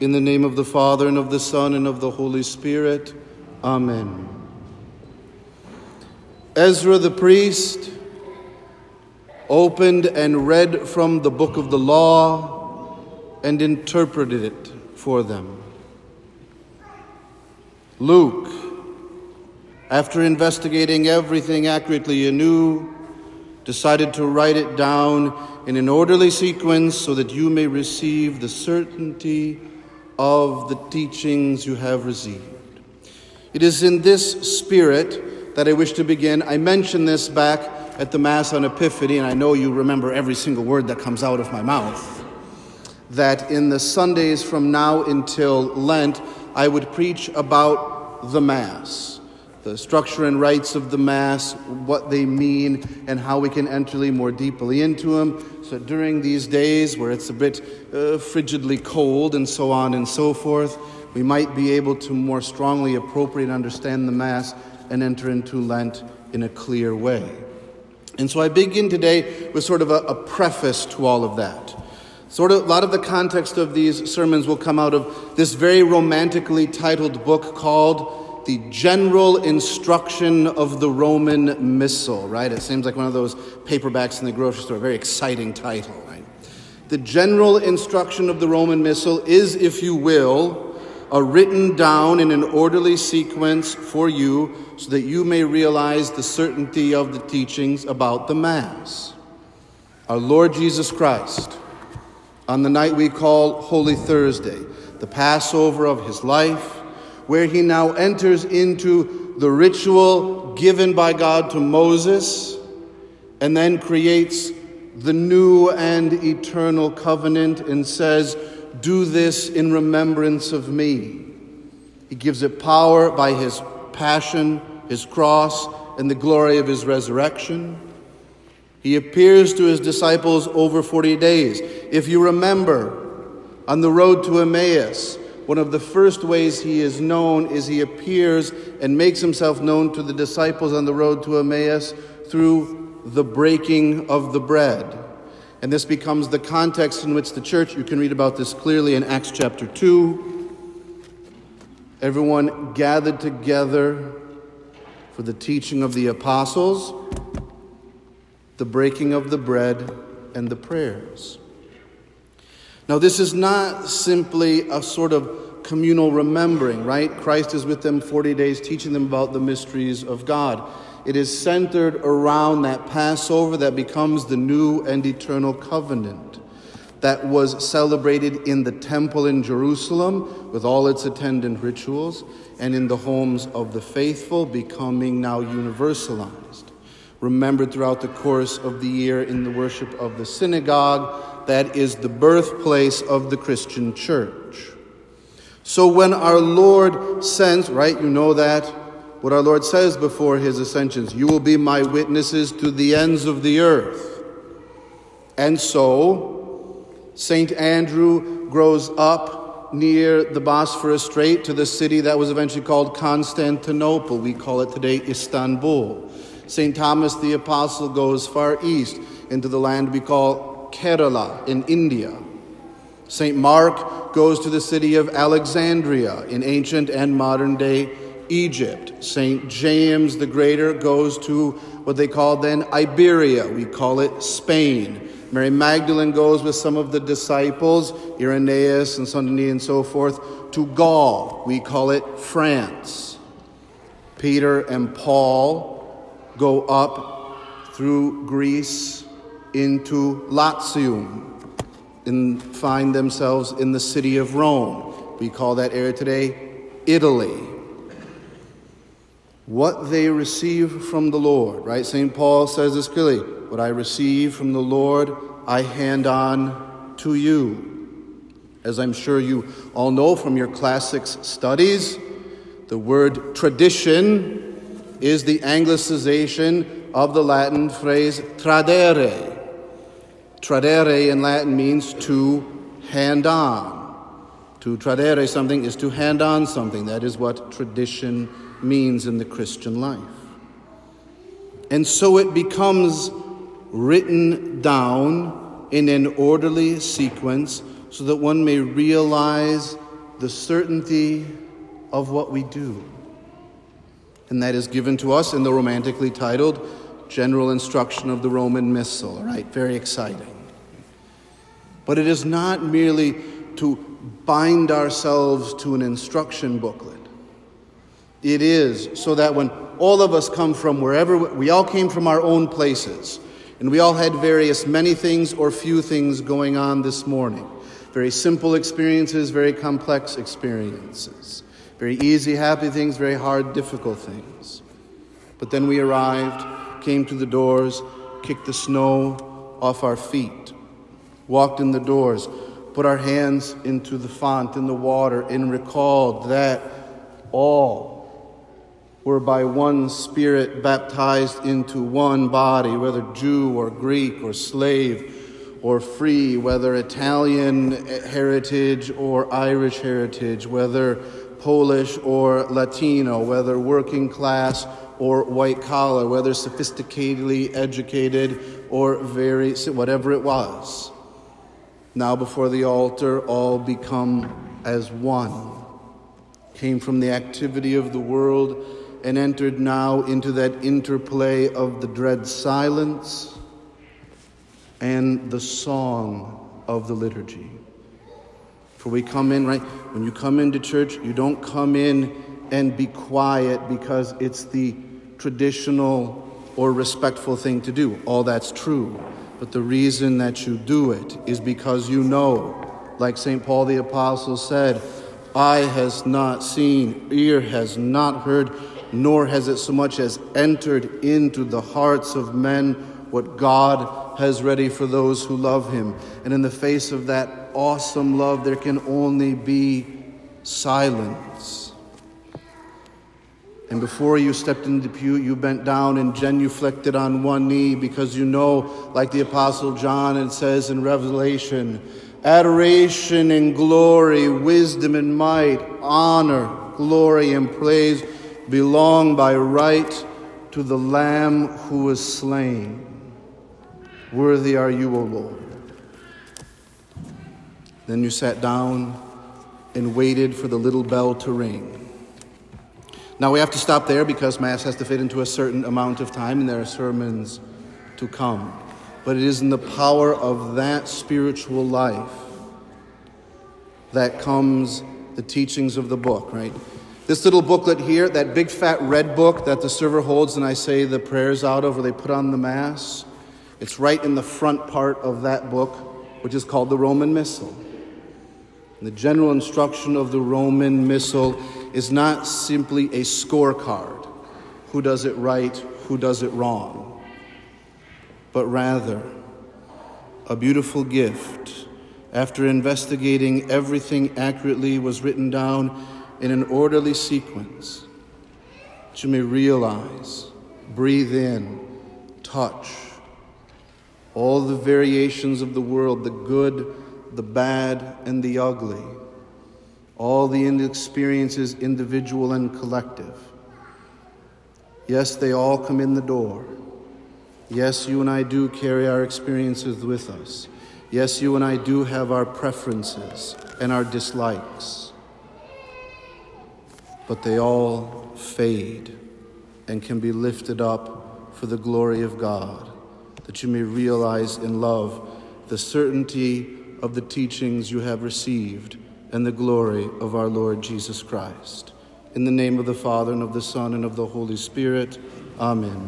In the name of the Father, and of the Son, and of the Holy Spirit. Amen. Ezra the priest opened and read from the book of the law and interpreted it for them. Luke, after investigating everything accurately anew, decided to write it down in an orderly sequence so that you may receive the certainty of the teachings you have received. It is in this spirit that I wish to begin. I mentioned this back at the Mass on Epiphany, and I know you remember every single word that comes out of my mouth. That in the Sundays from now until Lent, I would preach about the Mass, the structure and rites of the Mass, what they mean, and how we can enter more deeply into them. So during these days where it's a bit uh, frigidly cold and so on and so forth, we might be able to more strongly appropriate and understand the Mass and enter into Lent in a clear way. And so I begin today with sort of a, a preface to all of that. Sort of a lot of the context of these sermons will come out of this very romantically titled book called The General Instruction of the Roman Missal, right? It seems like one of those paperbacks in the grocery store, very exciting title, right? The General Instruction of the Roman Missal is, if you will, are written down in an orderly sequence for you so that you may realize the certainty of the teachings about the Mass. Our Lord Jesus Christ, on the night we call Holy Thursday, the Passover of his life, where he now enters into the ritual given by God to Moses and then creates the new and eternal covenant and says, do this in remembrance of me. He gives it power by his passion, his cross, and the glory of his resurrection. He appears to his disciples over 40 days. If you remember, on the road to Emmaus, one of the first ways he is known is he appears and makes himself known to the disciples on the road to Emmaus through the breaking of the bread. And this becomes the context in which the church, you can read about this clearly in Acts chapter 2. Everyone gathered together for the teaching of the apostles, the breaking of the bread, and the prayers. Now, this is not simply a sort of communal remembering, right? Christ is with them 40 days teaching them about the mysteries of God. It is centered around that Passover that becomes the new and eternal covenant that was celebrated in the temple in Jerusalem with all its attendant rituals and in the homes of the faithful, becoming now universalized. Remembered throughout the course of the year in the worship of the synagogue, that is the birthplace of the Christian church. So when our Lord sends, right, you know that, what our Lord says before his ascensions You will be my witnesses to the ends of the earth. And so, St. Andrew grows up near the Bosphorus Strait to the city that was eventually called Constantinople. We call it today Istanbul. St. Thomas the Apostle goes far east into the land we call Kerala in India. St. Mark goes to the city of Alexandria in ancient and modern day Egypt. St. James the Greater goes to what they call then Iberia. We call it Spain. Mary Magdalene goes with some of the disciples, Irenaeus and Saint Denis and so forth, to Gaul. We call it France. Peter and Paul go up through Greece into Latium and find themselves in the city of Rome. We call that area today Italy what they receive from the Lord, right? St. Paul says this clearly What I receive from the Lord, I hand on to you. As I'm sure you all know from your classics studies, the word tradition is the anglicization of the Latin phrase tradere. Tradere in Latin means to hand on. To tradere something is to hand on something. That is what tradition means in the Christian life. And so it becomes written down in an orderly sequence so that one may realize the certainty of what we do. And that is given to us in the romantically titled General Instruction of the Roman Missal. All right, very exciting. But it is not merely to bind ourselves to an instruction booklet. It is so that when all of us come from wherever we all came from our own places, and we all had various many things or few things going on this morning. Very simple experiences, very complex experiences. Very easy, happy things, very hard, difficult things. But then we arrived, came to the doors, kicked the snow off our feet, walked in the doors, put our hands into the font in the water, and recalled that all were by one Spirit baptized into one body, whether Jew or Greek or slave or free, whether Italian heritage or Irish heritage, whether Polish or Latino, whether working class or white collar, whether sophisticatedly educated or very, whatever it was. Now before the altar, all become as one. Came from the activity of the world and entered now into that interplay of the dread silence and the song of the liturgy. We come in, right? When you come into church, you don't come in and be quiet because it's the traditional or respectful thing to do. All that's true. But the reason that you do it is because you know, like St. Paul the Apostle said, eye has not seen, ear has not heard, nor has it so much as entered into the hearts of men what God has ready for those who love him. And in the face of that awesome love, there can only be silence. And before you stepped into the pew, you bent down and genuflected on one knee because you know, like the Apostle John, it says in Revelation, adoration and glory, wisdom and might, honor, glory and praise belong by right to the Lamb who was slain. Worthy are you, O Lord. Then you sat down and waited for the little bell to ring. Now we have to stop there because Mass has to fit into a certain amount of time and there are sermons to come. But it is in the power of that spiritual life that comes the teachings of the book, right? This little booklet here, that big fat red book that the server holds and I say the prayers out of or they put on the Mass, it's right in the front part of that book, which is called the Roman Missal. The general instruction of the Roman Missal is not simply a scorecard. Who does it right, who does it wrong, but rather a beautiful gift. After investigating everything accurately was written down in an orderly sequence that you may realize, breathe in, touch all the variations of the world the good, the bad, and the ugly, all the experiences, individual and collective. Yes, they all come in the door. Yes, you and I do carry our experiences with us. Yes, you and I do have our preferences and our dislikes but they all fade and can be lifted up for the glory of God, that you may realize in love the certainty of the teachings you have received and the glory of our Lord Jesus Christ. In the name of the Father, and of the Son, and of the Holy Spirit, Amen.